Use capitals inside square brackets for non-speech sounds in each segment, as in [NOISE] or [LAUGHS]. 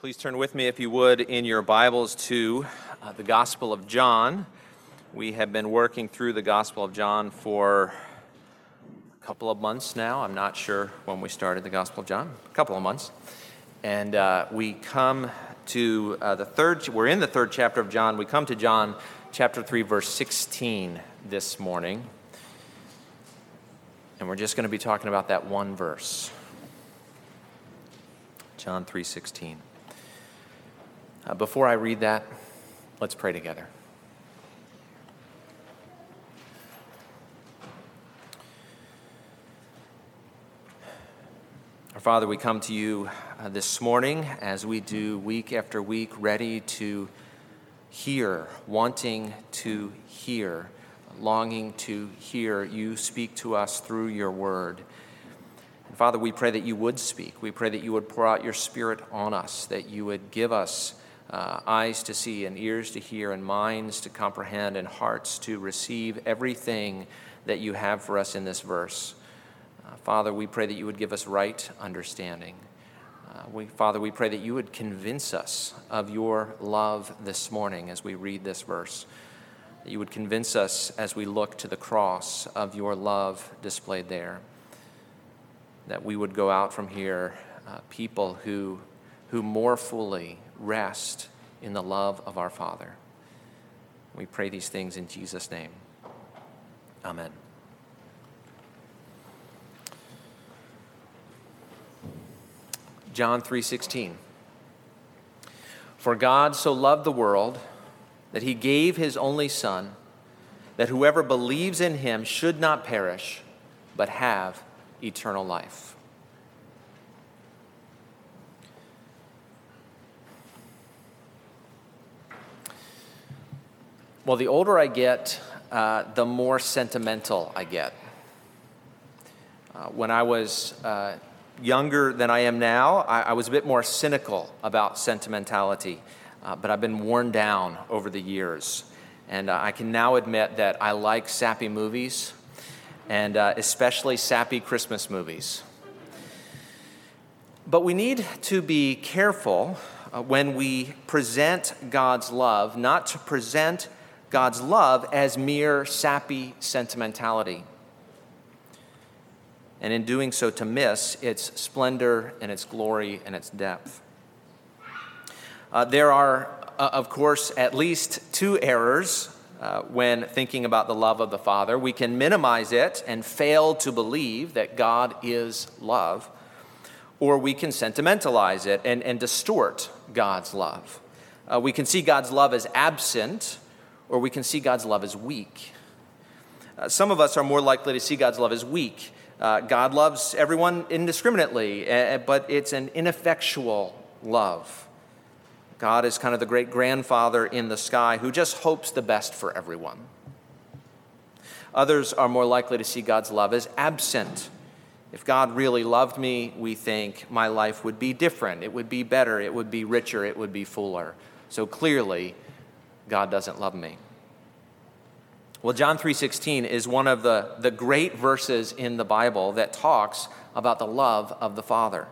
Please turn with me, if you would, in your Bibles to uh, the Gospel of John. We have been working through the Gospel of John for a couple of months now. I'm not sure when we started the Gospel of John, a couple of months. And uh, we come to uh, the third, we're in the third chapter of John. We come to John chapter 3, verse 16 this morning. And we're just going to be talking about that one verse. John 3:16. Uh, before I read that, let's pray together. Our Father, we come to you uh, this morning as we do week after week, ready to hear, wanting to hear, longing to hear you speak to us through your word. Father, we pray that you would speak. We pray that you would pour out your Spirit on us, that you would give us uh, eyes to see and ears to hear and minds to comprehend and hearts to receive everything that you have for us in this verse. Uh, Father, we pray that you would give us right understanding. Uh, we, Father, we pray that you would convince us of your love this morning as we read this verse. That you would convince us as we look to the cross of your love displayed there that we would go out from here uh, people who, who more fully rest in the love of our Father. We pray these things in Jesus' name. Amen. John 3:16 For God so loved the world that he gave his only son that whoever believes in him should not perish but have eternal life. Well, the older I get, uh, the more sentimental I get. Uh, when I was uh, younger than I am now, I, I, was a bit more cynical about sentimentality, uh, but I've been worn down over the years. And uh, I can now admit that I like sappy movies and uh, especially sappy Christmas movies. But we need to be careful when we present God's love, not to present God's love as mere sappy sentimentality. And in doing so, to miss its splendor and its glory and its depth. Uh, there are, uh, of course, at least two errors uh, when thinking about the love of the Father. We can minimize it and fail to believe that God is love, or we can sentimentalize it and, and distort God's love. Uh, we can see God's love as absent, or we can see God's love as weak. Uh, some of us are more likely to see God's love as weak. Uh, God loves everyone indiscriminately, uh, but it's an ineffectual love. God is kind of the great grandfather in the sky who just hopes the best for everyone. Others are more likely to see God's love as absent. If God really loved me, we think my life would be different. It would be better. It would be richer. It would be fuller. So clearly, God doesn't love me. Well, John 3:16 is one of the, the great verses in the Bible that talks about the love of the Father.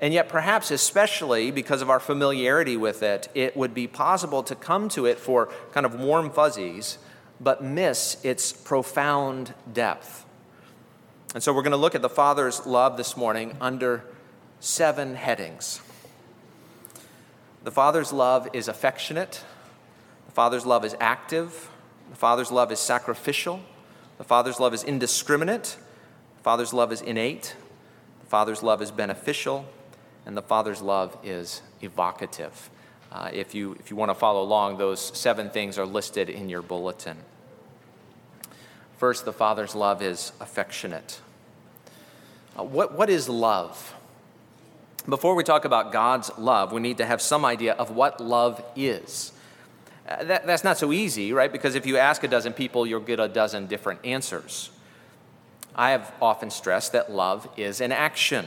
And yet, perhaps especially because of our familiarity with it, it would be possible to come to it for kind of warm fuzzies, but miss its profound depth. And so, we're going to look at the Father's love this morning under seven headings. The Father's love is affectionate, the Father's love is active, the Father's love is sacrificial, the Father's love is indiscriminate, the Father's love is innate, the Father's love is beneficial, and the Father's love is evocative. Uh, if, you, if you want to follow along, those seven things are listed in your bulletin. First, the Father's love is affectionate. Uh, what, what is love? Before we talk about God's love, we need to have some idea of what love is. Uh, that, that's not so easy, right? Because if you ask a dozen people, you'll get a dozen different answers. I have often stressed that love is an action.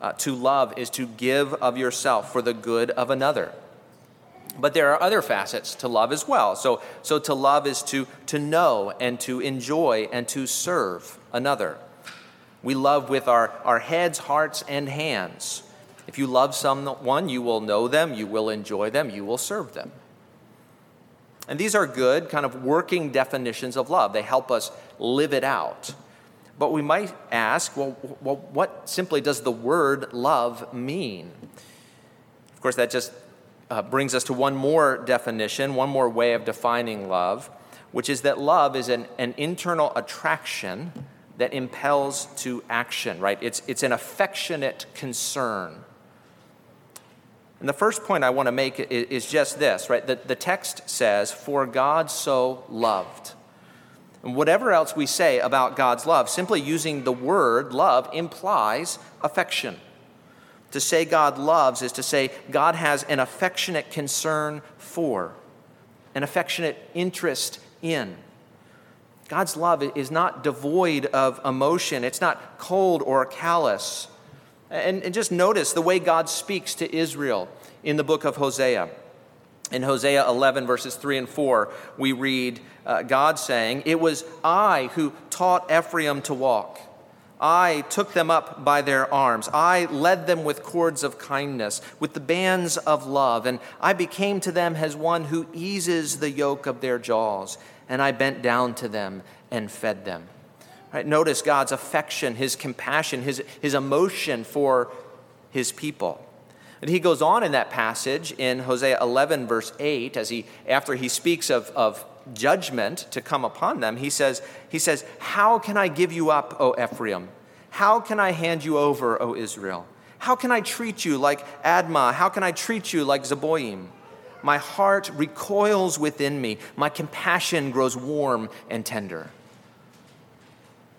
Uh, to love is to give of yourself for the good of another. But there are other facets to love as well. So, so to love is to, to know and to enjoy and to serve another. We love with our, our heads, hearts, and hands. If you love someone, you will know them, you will enjoy them, you will serve them. And these are good, kind of working definitions of love. They help us live it out. But we might ask, well, well what simply does the word love mean? Of course, that just uh, brings us to one more definition, one more way of defining love, which is that love is an, an internal attraction that impels to action, right? It's, it's an affectionate concern. And the first point I want to make is just this, right? The, the text says, For God so loved. And whatever else we say about God's love, simply using the word love implies affection. To say God loves is to say God has an affectionate concern for, an affectionate interest in. God's love is not devoid of emotion, it's not cold or callous. And, and, just notice the way God speaks to Israel in the book of Hosea. In Hosea 11, verses 3 and 4, we read uh, God saying, It was I who taught Ephraim to walk. I took them up by their arms. I led them with cords of kindness, with the bands of love, and I became to them as one who eases the yoke of their jaws and I bent down to them and fed them. Right? Notice God's affection, his compassion, his, his emotion for his people. And he goes on in that passage in Hosea 11, verse 8, as he, after he speaks of, of judgment to come upon them, he says, he says, How can I give you up, O Ephraim? How can I hand you over, O Israel? How can I treat you like Admah? How can I treat you like Zeboim? My heart recoils within me. My compassion grows warm and tender.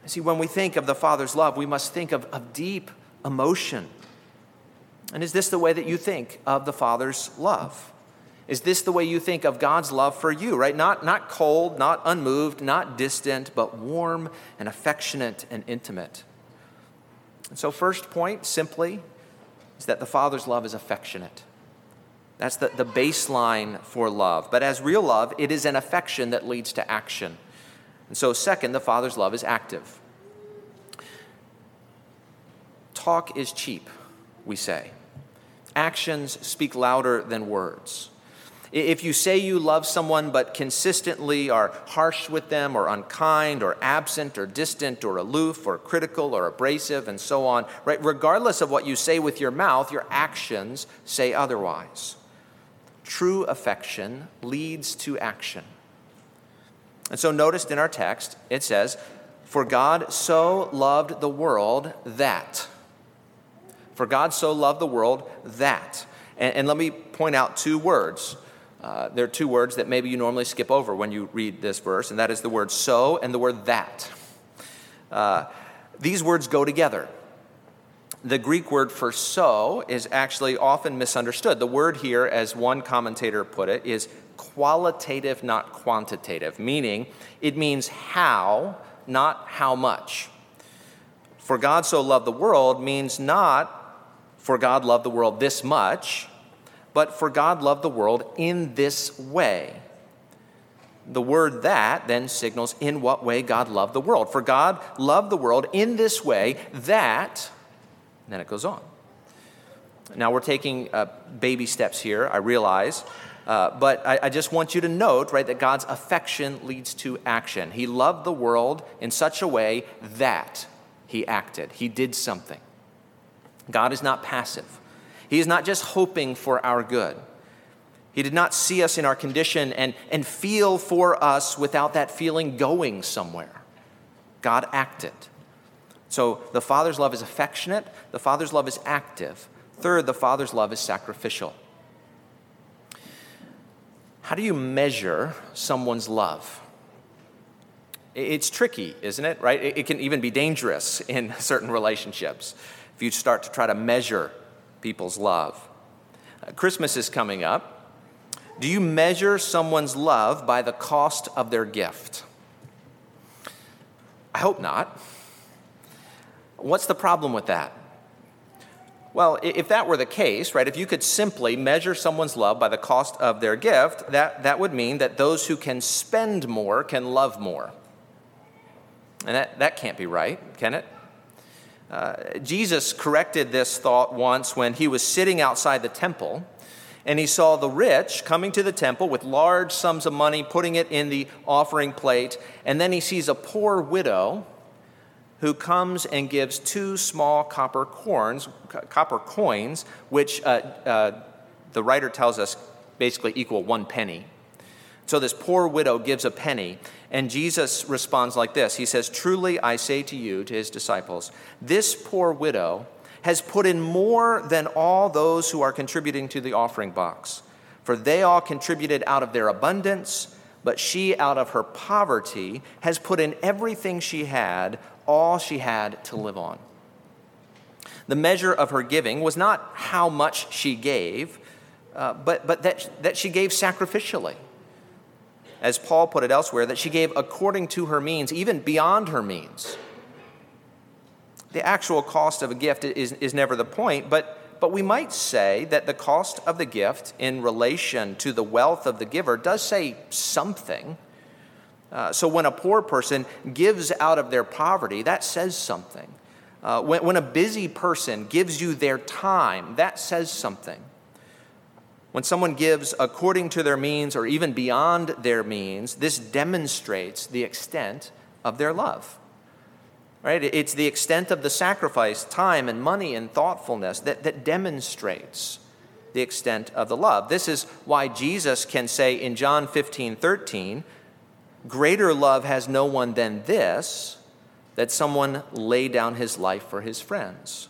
See, when we think of the Father's love, we must think of, of deep emotion. And is this the way that you think of the Father's love? Is this the way you think of God's love for you, right? Not, not cold, not unmoved, not distant, but warm and affectionate and intimate. And so, first point simply is that the Father's love is affectionate. That's the, the baseline for love. But as real love, it is an affection that leads to action. And so, second, the Father's love is active. Talk is cheap, we say. Actions speak louder than words. If you say you love someone but consistently are harsh with them or unkind or absent or distant or aloof or critical or abrasive and so on, right? Regardless of what you say with your mouth, your actions say otherwise. True affection leads to action. And so, noticed in our text, it says, For God so loved the world that. For God so loved the world that. And, and let me point out two words. Uh, there are two words that maybe you normally skip over when you read this verse, and that is the word so and the word that. Uh, these words go together the Greek word for so is actually often misunderstood. The word here, as one commentator put it, is qualitative, not quantitative, meaning it means how, not how much. For God so loved the world means not for God loved the world this much, but for God loved the world in this way. The word that then signals in what way God loved the world. For God loved the world in this way that and then it goes on. Now we're taking uh, baby steps here, I realize. Uh, but I, I, just want you to note, right, that God's affection leads to action. He loved the world in such a way that he acted, he did something. God is not passive, He is not just hoping for our good. He did not see us in our condition and, and feel for us without that feeling going somewhere. God acted. So the Father's love is affectionate, the Father's love is active. Third, the Father's love is sacrificial. How do you measure someone's love? It's tricky, isn't it? Right? It can even be dangerous [LAUGHS] in certain relationships if you start to try to measure people's love. Uh, Christmas is coming up. Do you measure someone's love by the cost of their gift? I hope not. What's the problem with that? Well, if that were the case, right, if you could simply measure someone's love by the cost of their gift, that, that would mean that those who can spend more can love more. And that, that can't be right, can it? Uh, Jesus corrected this thought once when he was sitting outside the temple and he saw the rich coming to the temple with large sums of money, putting it in the offering plate, and then he sees a poor widow who comes and gives two small copper coins, copper coins, which uh, uh, the writer tells us basically equal one penny. So this poor widow gives a penny, and Jesus responds like this He says, Truly I say to you, to his disciples, this poor widow has put in more than all those who are contributing to the offering box. For they all contributed out of their abundance, but she, out of her poverty, has put in everything she had, all she had to live on. The measure of her giving was not how much she gave, uh, but, but that, that she gave sacrificially as Paul put it elsewhere, that she gave according to her means, even beyond her means. The actual cost of a gift is, is never the point, but, but we might say that the cost of the gift in relation to the wealth of the giver does say something. Uh, so when a poor person gives out of their poverty, that says something. Uh, when, when a busy person gives you their time, that says something. When someone gives according to their means or even beyond their means, this demonstrates the extent of their love. Right? It's the extent of the sacrifice, time and money and thoughtfulness that, that demonstrates the extent of the love. This is why Jesus can say in John 15, 13, Greater love has no one than this, that someone lay down his life for his friends.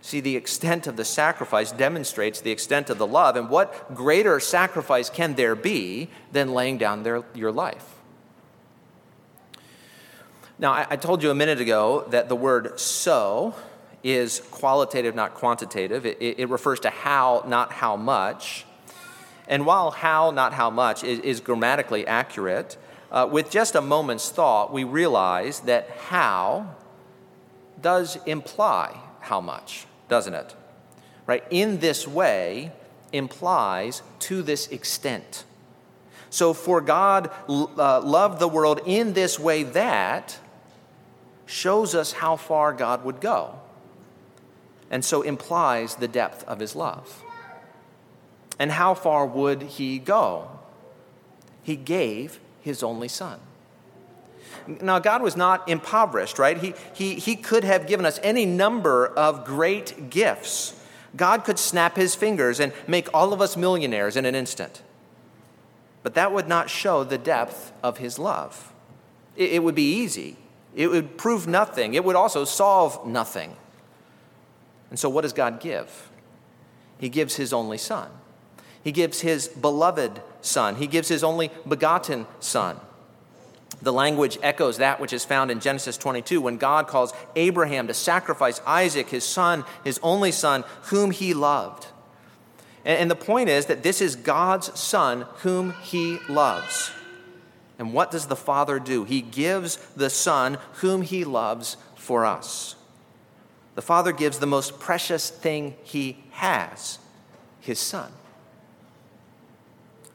See, the extent of the sacrifice demonstrates the extent of the love. And what greater sacrifice can there be than laying down their, your life? Now, I, I told you a minute ago that the word so is qualitative, not quantitative. It, it, it refers to how, not how much. And while how, not how much, is, is grammatically accurate, uh, with just a moment's thought, we realize that how does imply how much doesn't it? Right? In this way implies to this extent. So, for God uh, loved the world in this way that shows us how far God would go, and so implies the depth of his love. And how far would he go? He gave his only son. Now, God was not impoverished, right? He, he, he could have given us any number of great gifts. God could snap his fingers and make all of us millionaires in an instant. But that would not show the depth of his love. It, it would be easy, it would prove nothing, it would also solve nothing. And so, what does God give? He gives his only son. He gives his beloved son. He gives his only begotten son. The language echoes that which is found in Genesis 22 when God calls Abraham to sacrifice Isaac, his son, his only son, whom he loved. And, the point is that this is God's son whom he loves. And what does the Father do? He gives the Son whom he loves for us. The Father gives the most precious thing he has his Son.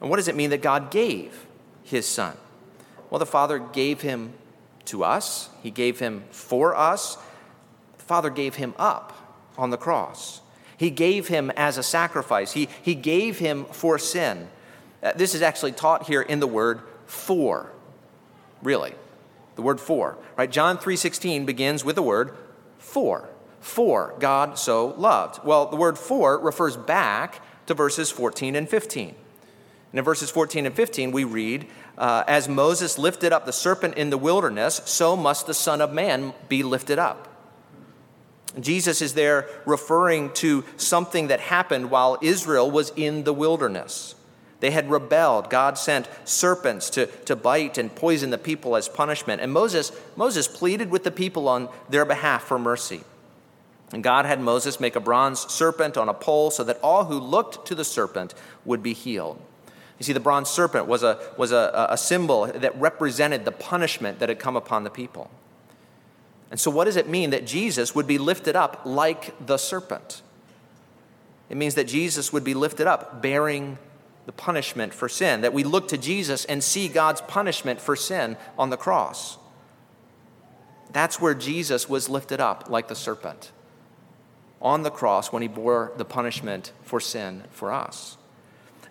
And what does it mean that God gave his Son? Well, the Father gave him to us, He gave him for us. The Father gave him up on the cross. He gave him as a sacrifice, He, he gave him for sin. Uh, this is actually taught here in the word for, really. The word for, right? John 3:16 begins with the word for. For God so loved. Well, the word for refers back to verses 14 and 15. And in verses 14 and 15, we read, uh, As Moses lifted up the serpent in the wilderness, so must the Son of Man be lifted up. Jesus is there referring to something that happened while Israel was in the wilderness. They had rebelled. God sent serpents to, to bite and poison the people as punishment. And Moses, Moses pleaded with the people on their behalf for mercy. And God had Moses make a bronze serpent on a pole so that all who looked to the serpent would be healed. You see, the bronze serpent was a, was a, a symbol that represented the punishment that had come upon the people. And so, what does it mean that Jesus would be lifted up like the serpent? It means that Jesus would be lifted up bearing the punishment for sin, that we look to Jesus and see God's punishment for sin on the cross. That's where Jesus was lifted up like the serpent on the cross when he bore the punishment for sin for us.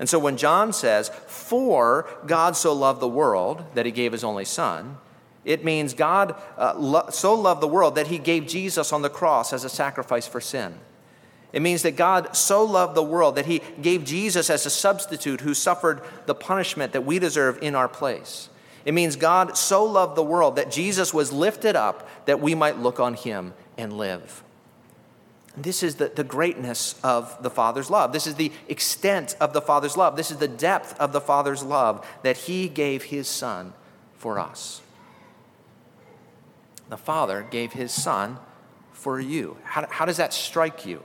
And so when John says, For God so loved the world that he gave his only Son, it means God uh, lo- so loved the world that he gave Jesus on the cross as a sacrifice for sin. It means that God so loved the world that he gave Jesus as a substitute who suffered the punishment that we deserve in our place. It means God so loved the world that Jesus was lifted up that we might look on him and live. This is the, the greatness of the Father's love. This is the extent of the Father's love. This is the depth of the Father's love that He gave His Son for us. The Father gave His Son for you. How, how does that strike you?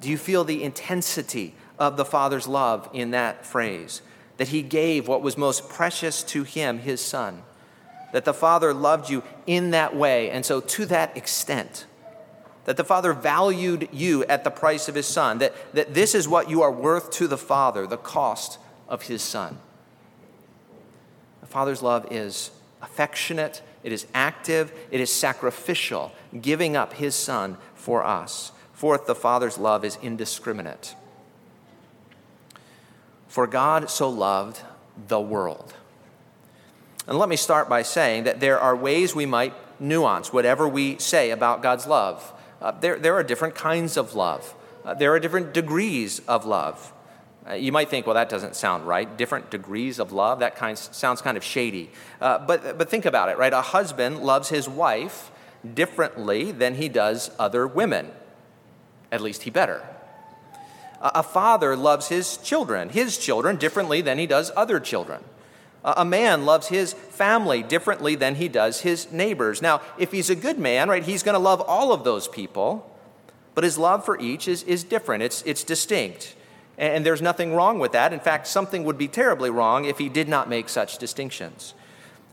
Do you feel the intensity of the Father's love in that phrase? That He gave what was most precious to Him, His Son. That the Father loved you in that way, and so to that extent that the Father valued you at the price of His Son, that, that this is what you are worth to the Father, the cost of His Son. The Father's love is affectionate, it is active, it is sacrificial, giving up His Son for us. Fourth, the Father's love is indiscriminate. For God so loved the world. And let me start by saying that there are ways we might nuance whatever we say about God's love. Uh, there, there are different kinds of love, uh, there are different degrees of love. Uh, you might think, well, that doesn't sound right. Different degrees of love, that kind sounds kind of shady. Uh, but, but think about it, right? A husband loves his wife differently than he does other women. At least he better. A father loves his children, his children, differently than he does other children. A man loves his family differently than he does his neighbors. Now, if he's a good man, right, he's going to love all of those people, but his love for each is, is different, it's, it's distinct. And there's nothing wrong with that. In fact, something would be terribly wrong if he did not make such distinctions.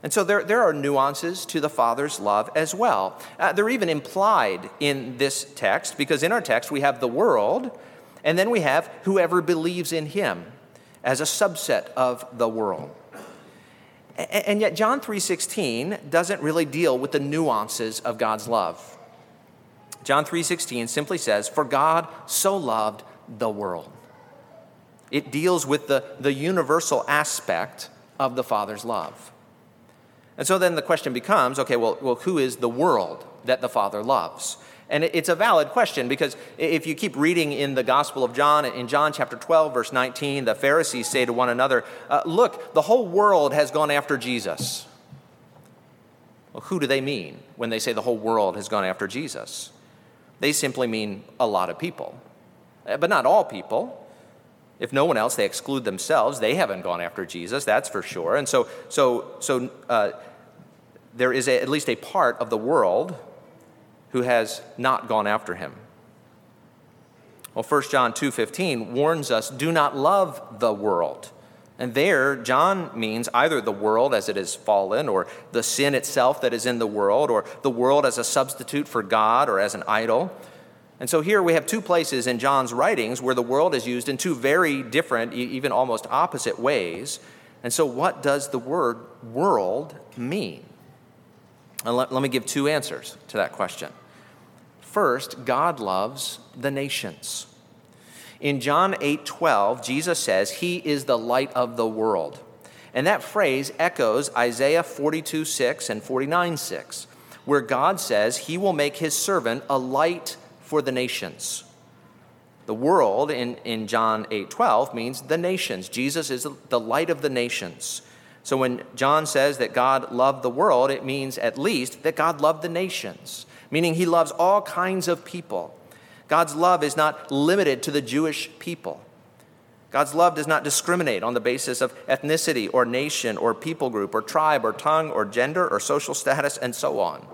And so there, there are nuances to the Father's love as well. Uh, they're even implied in this text, because in our text we have the world, and then we have whoever believes in him as a subset of the world. And yet John 3:16 doesn't really deal with the nuances of God's love. John 3:16 simply says, "For God so loved the world." It deals with the, the universal aspect of the Father's love. And so then the question becomes okay, well, well, who is the world that the Father loves? And it's a valid question because if you keep reading in the Gospel of John, in John chapter 12, verse 19, the Pharisees say to one another, uh, Look, the whole world has gone after Jesus. Well, who do they mean when they say the whole world has gone after Jesus? They simply mean a lot of people, uh, but not all people. If no one else, they exclude themselves. They haven't gone after Jesus, that's for sure. And so, so, so uh, there is a, at least a part of the world who has not gone after him. Well, 1 John 2:15 warns us, "Do not love the world." And there, John means either the world as it is fallen, or the sin itself that is in the world, or the world as a substitute for God or as an idol. And so here we have two places in John's writings where the world is used in two very different, even almost opposite ways. And so, what does the word world mean? And let, let me give two answers to that question. First, God loves the nations. In John 8 12, Jesus says, He is the light of the world. And that phrase echoes Isaiah 42 6 and 49 6, where God says He will make His servant a light for the nations. The world in, in John 8 12 means the nations. Jesus is the light of the nations. So when John says that God loved the world, it means at least that God loved the nations, meaning he loves all kinds of people. God's love is not limited to the Jewish people. God's love does not discriminate on the basis of ethnicity or nation or people group or tribe or tongue or gender or social status and so on.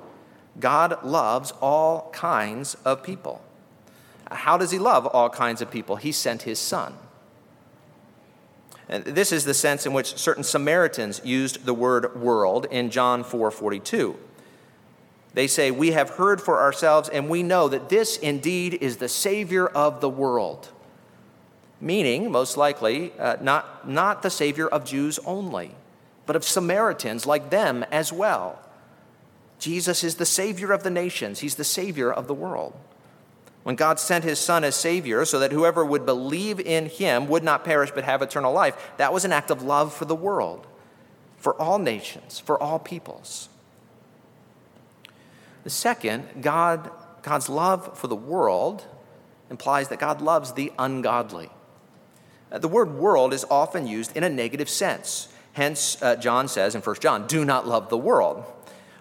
God loves all kinds of people. How does he love all kinds of people? He sent his son. And this is the sense in which certain Samaritans used the word world in John 4:42. They say, "We have heard for ourselves and we know that this indeed is the savior of the world." Meaning, most likely, uh, not, not the savior of Jews only, but of Samaritans like them as well. Jesus is the Savior of the nations, He's the Savior of the world. When God sent His Son as Savior so that whoever would believe in Him would not perish but have eternal life, that was an act of love for the world, for all nations, for all peoples. The second, God, God's love for the world implies that God loves the ungodly. Uh, the word world is often used in a negative sense. Hence, uh, John says in 1 John, do not love the world.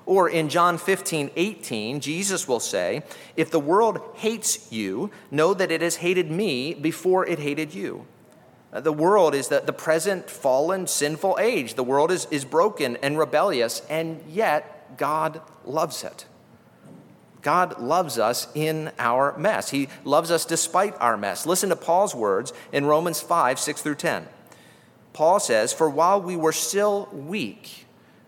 Or in John 15, 18, Jesus will say, If the world hates you, know that it has hated me before it hated you. Uh, the world is the, the present fallen, sinful age. The world is, is broken and rebellious, and yet God loves it. God loves us in our mess. He loves us despite our mess. Listen to Paul's words in Romans 5 6 through 10. Paul says, For while we were still weak,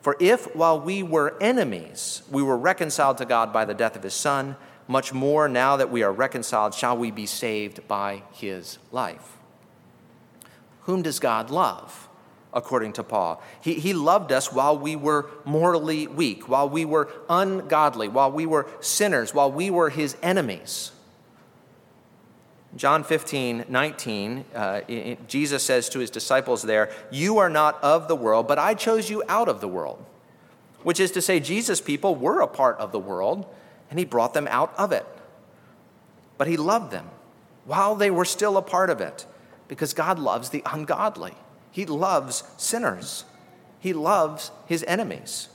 For if while we were enemies, we were reconciled to God by the death of his Son, much more now that we are reconciled shall we be saved by his life. Whom does God love? According to Paul, he, he loved us while we were mortally weak, while we were ungodly, while we were sinners, while we were his enemies. John 15, 19, uh, Jesus says to his disciples there, You are not of the world, but I chose you out of the world. Which is to say, Jesus' people were a part of the world, and he brought them out of it. But he loved them while they were still a part of it because God loves the ungodly. He loves sinners. He loves his enemies.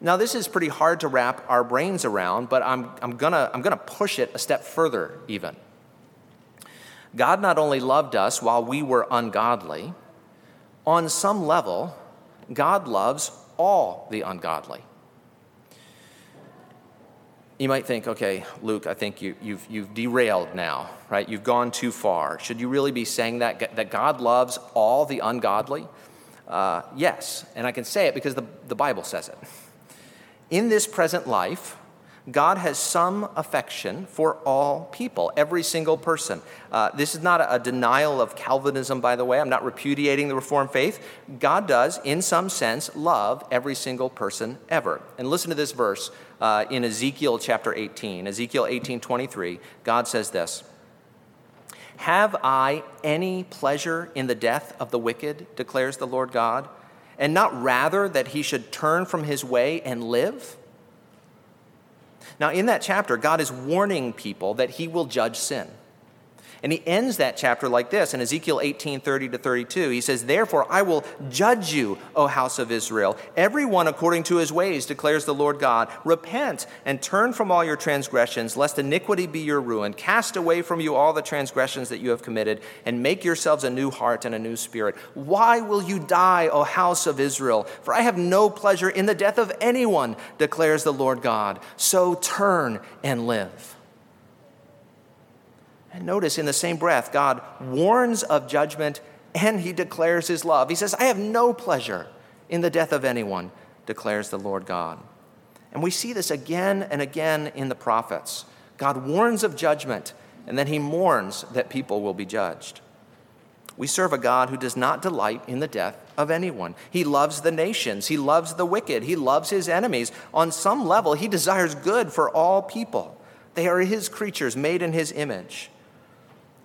Now, this is pretty hard to wrap our brains around, but I'm, I'm to I'm to push it a step further, even. God not only loved us while we were ungodly, on some level, God loves all the ungodly. You might think, okay, Luke, I think you, you've, you've derailed now, right? You've gone too far. Should you really be saying that, that God loves all the ungodly? Uh, yes, and I can say it because the, the Bible says it. In this present life, God has some affection for all people, every single person. Uh, this is not a, denial of Calvinism, by the way. I'm not repudiating the Reformed faith. God does, in some sense, love every single person ever. And listen to this verse uh, in Ezekiel chapter 18. Ezekiel 18 23, God says this Have I any pleasure in the death of the wicked, declares the Lord God, and not rather that he should turn from his way and live? Now, in that chapter, God is warning people that he will judge sin. And he ends that chapter like this in Ezekiel 18 30 to 32. He says, Therefore, I will judge you, O house of Israel, everyone according to his ways, declares the Lord God. Repent and turn from all your transgressions, lest iniquity be your ruin. Cast away from you all the transgressions that you have committed, and make yourselves a new heart and a new spirit. Why will you die, O house of Israel? For I have no pleasure in the death of anyone, declares the Lord God. So turn and live. And notice in the same breath, God warns of judgment and he declares his love. He says, I have no pleasure in the death of anyone, declares the Lord God. And we see this again and again in the prophets. God warns of judgment, and then he mourns that people will be judged. We serve a God who does not delight in the death of anyone. He loves the nations, he loves the wicked, he loves his enemies. On some level, he desires good for all people. They are his creatures made in his image.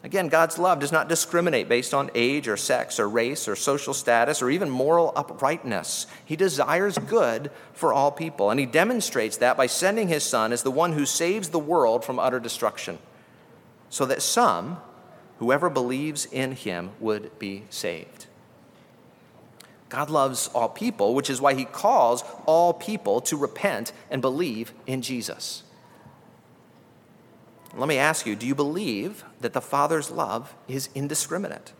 Again, God's love does not discriminate based on age or sex or race or social status or even moral uprightness. He desires good for all people, and He demonstrates that by sending His Son as the one who saves the world from utter destruction, so that some, whoever believes in Him, would be saved. God loves all people, which is why He calls all people to repent and believe in Jesus. Let me ask you do you believe that the Father's love is indiscriminate?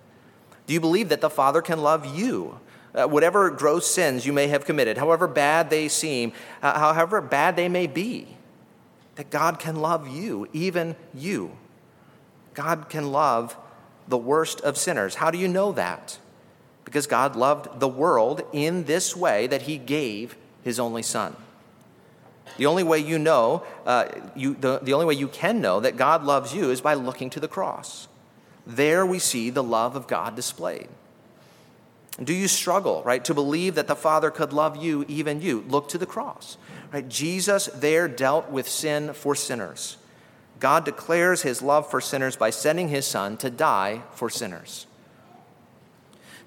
Do you believe that the Father can love you? Uh, whatever gross sins you may have committed, however bad they seem, uh, however bad they may be, that God can love you, even you. God can love the worst of sinners. How do you know that? Because God loved the world in this way that He gave His only Son. The only way you know, uh, you, the, the only way you can know that God loves you is by looking to the cross. There we see the love of God displayed. Do you struggle, right, to believe that the Father could love you, even you? Look to the cross, right? Jesus there dealt with sin for sinners. God declares his love for sinners by sending his Son to die for sinners.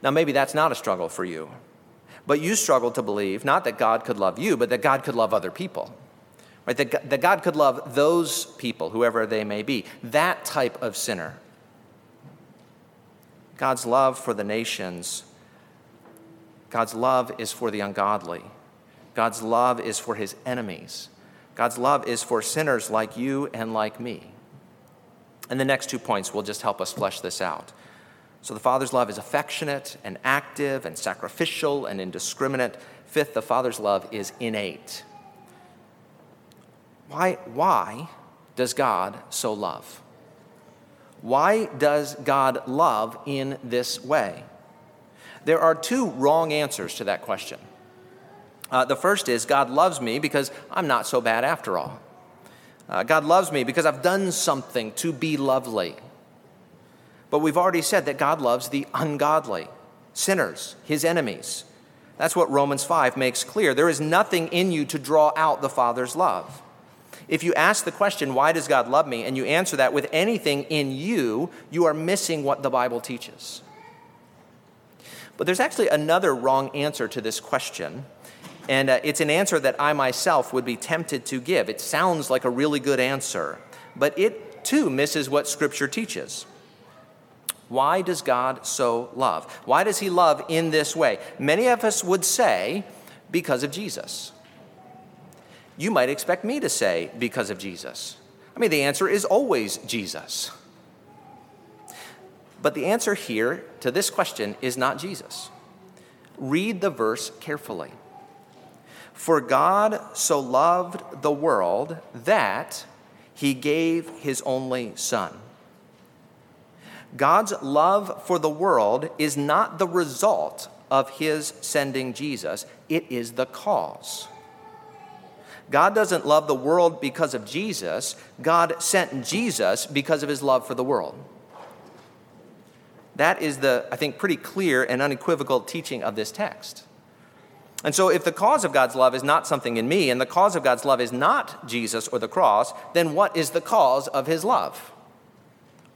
Now, maybe that's not a struggle for you, but you struggle to believe not that God could love you, but that God could love other people. Right? That, that God could love those people, whoever they may be, that type of sinner. God's love for the nations, God's love is for the ungodly. God's love is for his enemies. God's love is for sinners like you and like me. And the next two points will just help us flesh this out. So the Father's love is affectionate and active and sacrificial and indiscriminate. Fifth, the Father's love is innate. Why, why does God so love? Why does God love in this way? There are two wrong answers to that question. Uh, the first is God loves me because I'm not so bad after all. Uh, God loves me because I've done something to be lovely. But we've already said that God loves the ungodly, sinners, his enemies. That's what Romans 5 makes clear. There is nothing in you to draw out the Father's love. If you ask the question, why does God love me, and you answer that with anything in you, you are missing what the Bible teaches. But there's actually another wrong answer to this question, and uh, it's an answer that I myself would be tempted to give. It sounds like a really good answer, but it too misses what Scripture teaches. Why does God so love? Why does He love in this way? Many of us would say, because of Jesus. You might expect me to say, because of Jesus. I mean, the answer is always Jesus. But the answer here to this question is not Jesus. Read the verse carefully. For God so loved the world that he gave his only Son God's love for the world is not the result of his sending Jesus, it is the cause. God doesn't love the world because of Jesus, God sent Jesus because of his love for the world. That is the, I think, pretty clear and unequivocal teaching of this text. And so, if the cause of God's love is not something in me, and the cause of God's love is not Jesus or the cross, then what is the cause of his love?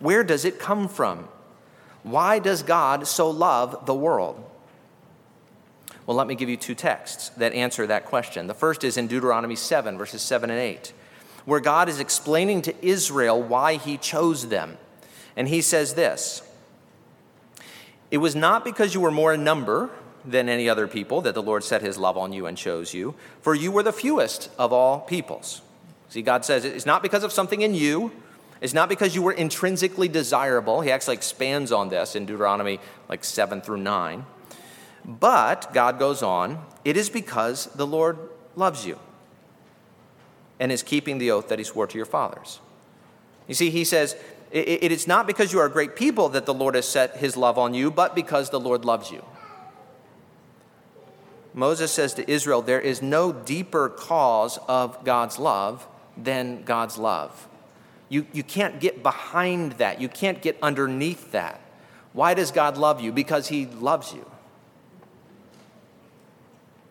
Where does it come from? Why does God so love the world? Well, let me give you two texts that answer that question. The first is in Deuteronomy 7, verses 7 and 8, where God is explaining to Israel why he chose them. And he says this It was not because you were more in number than any other people that the Lord set his love on you and chose you, for you were the fewest of all peoples. See, God says it's not because of something in you it's not because you were intrinsically desirable. He actually expands on this in Deuteronomy like 7 through 9. But, God goes on, it is because the Lord loves you and is keeping the oath that he swore to your fathers. You see, he says, it is not because you are a great people that the Lord has set his love on you, but because the Lord loves you. Moses says to Israel, There is no deeper cause of God's love than God's love. You, you can't get behind that. You can't get underneath that. Why does God love you? Because He loves you.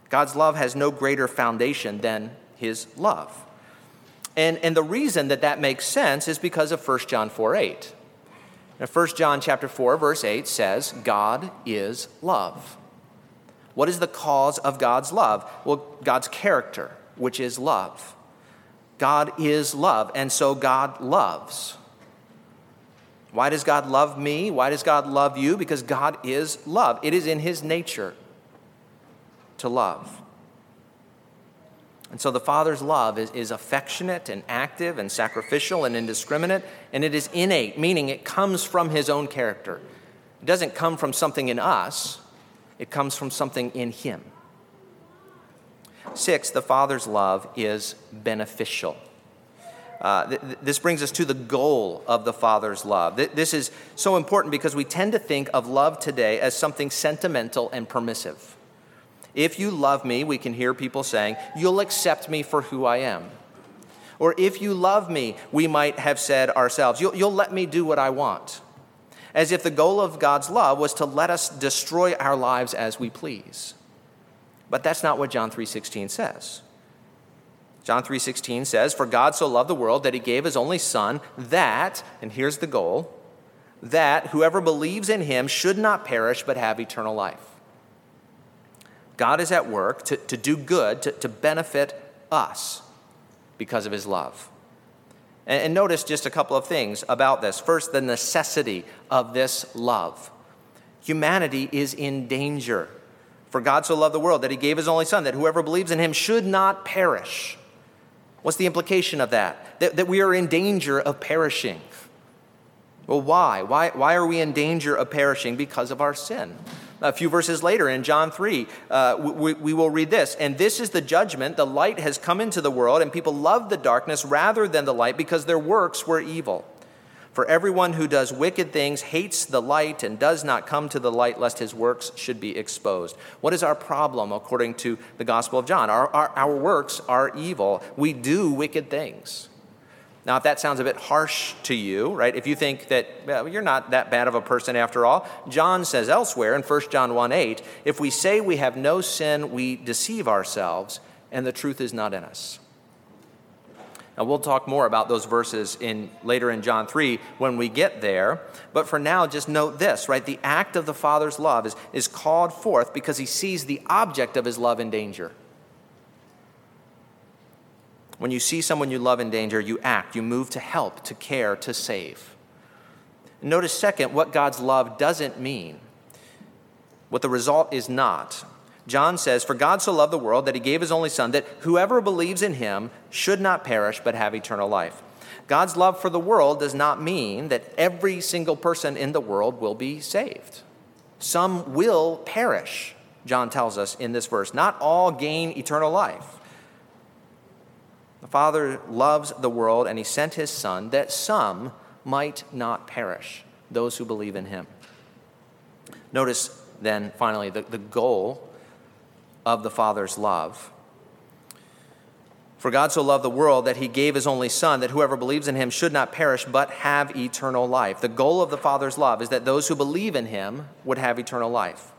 God's love has no greater foundation than His love. And, and the reason that that makes sense is because of 1 John 4 8. Now, 1 John chapter 4, verse 8 says, God is love. What is the cause of God's love? Well, God's character, which is love. God is love, and so God loves. Why does God love me? Why does God love you? Because God is love. It is in His nature to love. And so the Father's love is, is affectionate and active and sacrificial and indiscriminate, and it is innate, meaning it comes from His own character. It doesn't come from something in us, it comes from something in Him. Six, the Father's love is beneficial. Uh, th- this brings us to the goal of the Father's love. Th- this is so important because we tend to think of love today as something sentimental and permissive. If you love me, we can hear people saying, you'll accept me for who I am. Or if you love me, we might have said ourselves, you'll, you'll let me do what I want. As if the goal of God's love was to let us destroy our lives as we please. But that's not what John 3:16 says. John 3:16 says, "For God so loved the world that he gave his only son that, and here's the goal, that whoever believes in him should not perish but have eternal life." God is at work to, to do good, to, to benefit us because of his love. And, and notice just a couple of things about this. First, the necessity of this love. Humanity is in danger. For God so loved the world that he gave his only Son, that whoever believes in him should not perish. What's the implication of that? That, that we are in danger of perishing. Well, why? why? Why are we in danger of perishing? Because of our sin. A few verses later in John 3, uh, we, we will read this. And this is the judgment the light has come into the world, and people love the darkness rather than the light because their works were evil. For everyone who does wicked things hates the light and does not come to the light lest his works should be exposed. What is our problem according to the Gospel of John? Our, our, our works are evil. We do wicked things. Now, if that sounds a bit harsh to you, right, if you think that well, you're not that bad of a person after all, John says elsewhere in 1 John 1 8, if we say we have no sin, we deceive ourselves, and the truth is not in us. Now, we'll talk more about those verses in, later in John 3 when we get there. But for now, just note this, right? The act of the Father's love is, is called forth because he sees the object of his love in danger. When you see someone you love in danger, you act, you move to help, to care, to save. Notice, second, what God's love doesn't mean, what the result is not. John says, For God so loved the world that he gave his only Son, that whoever believes in him should not perish but have eternal life. God's love for the world does not mean that every single person in the world will be saved. Some will perish, John tells us in this verse. Not all gain eternal life. The Father loves the world, and he sent his Son that some might not perish, those who believe in him. Notice then, finally, the, the goal of the Father's love. For God so loved the world that he gave his only Son, that whoever believes in him should not perish, but have eternal life. The goal of the Father's love is that those who believe in him would have eternal life.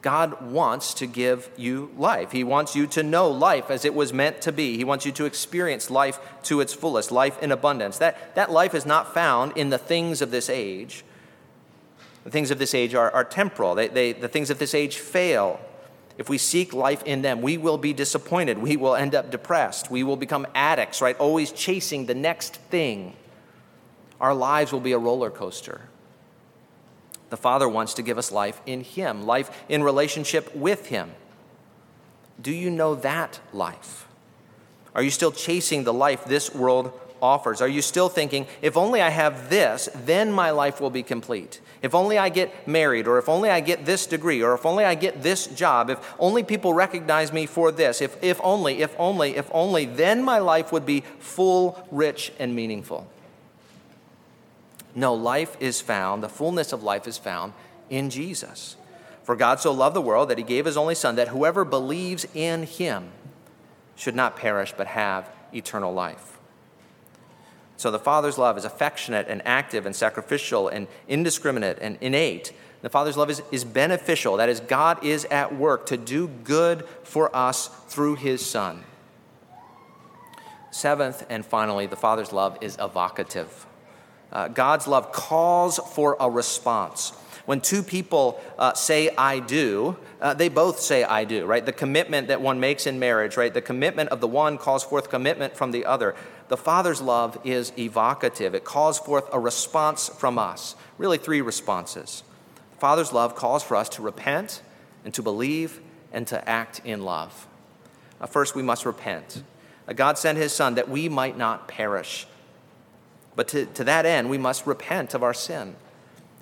God wants to give you life. He wants you to know life as it was meant to be. He wants you to experience life to its fullest, life in abundance. That, that life is not found in the things of this age. The things of this age are, are temporal, they, they, the things of this age fail. If we seek life in them, we will be disappointed. We will end up depressed. We will become addicts, right? Always chasing the next thing. Our lives will be a roller coaster. The Father wants to give us life in Him, life in relationship with Him. Do you know that life? Are you still chasing the life this world offers? Are you still thinking, if only I have this, then my life will be complete? If only I get married, or if only I get this degree, or if only I get this job, if only people recognize me for this, if, if only, if only, if only, then my life would be full, rich, and meaningful. No, life is found, the fullness of life is found in Jesus. For God so loved the world that he gave his only Son, that whoever believes in him should not perish but have eternal life. So the Father's love is affectionate and active and sacrificial and indiscriminate and innate. The Father's love is, is beneficial. That is, God is at work to do good for us through His Son. Seventh and finally, the Father's love is evocative. Uh, God's love calls for a response. When two people uh, say, I do, uh, they both say, I do, right? The commitment that one makes in marriage, right? The commitment of the one calls forth commitment from the other. The Father's love is evocative, it calls forth a response from us. Really, three responses. The Father's love calls for us to repent and to believe and to act in love. First, we must repent. God sent his Son that we might not perish. But to, to that end, we must repent of our sin.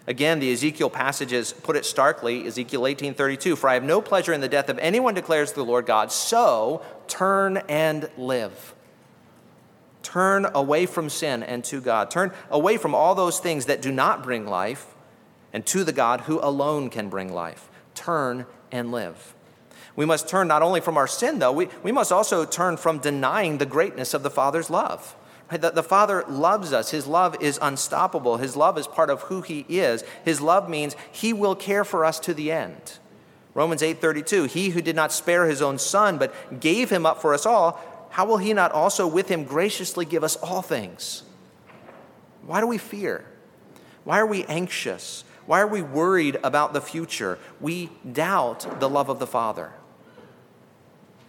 Again, the Ezekiel passages put it starkly, Ezekiel 18:32, "For I have no pleasure in the death of anyone declares the Lord God, so turn and live." Turn away from sin and to God. Turn away from all those things that do not bring life and to the God who alone can bring life. Turn and live. We must turn not only from our sin, though, we, we must also turn from denying the greatness of the Father's love. Right? The, the Father loves us. His love is unstoppable. His love is part of who He is. His love means He will care for us to the end. Romans 8:32 He who did not spare his own son but gave him up for us all how will he not also with him graciously give us all things? Why do we fear? Why are we anxious? Why are we worried about the future? We doubt the love of the Father.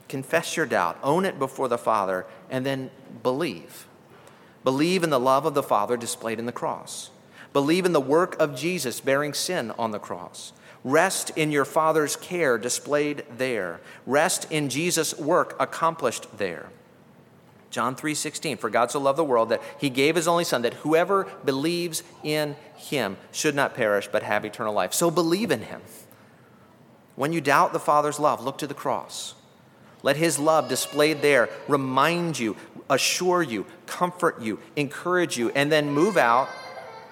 Confess your doubt own it before the Father and then believe. Believe in the love of the Father displayed in the cross. Believe in the work of Jesus bearing sin on the cross Rest in your Father's care displayed there. Rest in Jesus' work accomplished there. John 3:16 For God so loved the world that he gave his only son that whoever believes in him should not perish but have eternal life. So believe in him. When you doubt the Father's love, look to the cross. Let his love displayed there remind you, assure you, comfort you, encourage you, and then move out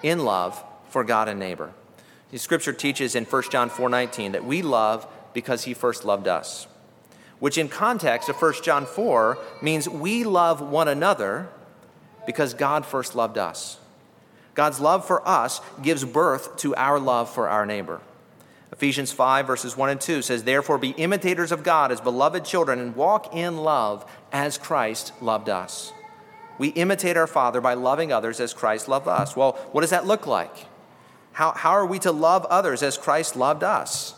in love for God and neighbor. The scripture teaches in 1 John 4:19 that we love because he first loved us. Which in context of 1 John 4 means we love one another because God first loved us. God's love for us gives birth to our love for our neighbor. Ephesians 5, verses 1 and 2 says, Therefore be imitators of God as beloved children and walk in love as Christ loved us. We imitate our Father by loving others as Christ loved us. Well, what does that look like? How, how are we to love others as Christ loved us?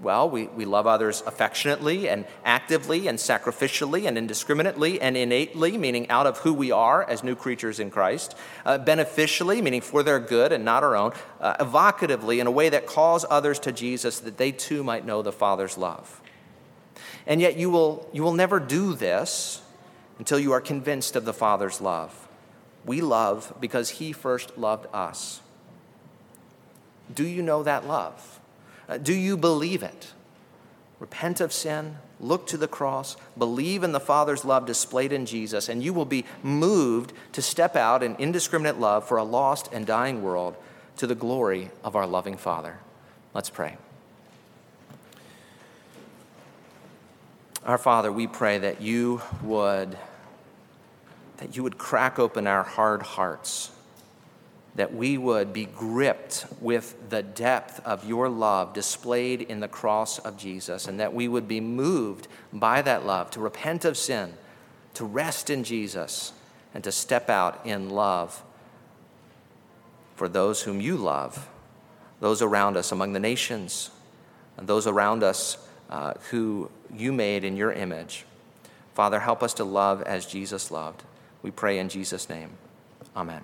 Well, we, we love others affectionately and actively and sacrificially and indiscriminately and innately, meaning out of who we are as new creatures in Christ, uh, beneficially, meaning for their good and not our own, uh, evocatively, in a way that calls others to Jesus that they too might know the Father's love. And yet, you will, you will never do this until you are convinced of the Father's love. We love because He first loved us. Do you know that love? Uh, do you believe it? Repent of sin, look to the cross, believe in the Father's love displayed in Jesus, and you will be moved to step out in indiscriminate love for a lost and dying world to the glory of our loving Father. Let's pray. Our Father, we pray that you would that you would crack open our hard hearts that we would be gripped with the depth of your love displayed in the cross of Jesus, and that we would be moved by that love to repent of sin, to rest in Jesus, and to step out in love for those whom you love, those around us among the nations, and those around us uh, who you made in your image. Father, help us to love as Jesus loved. We pray in Jesus' name. Amen.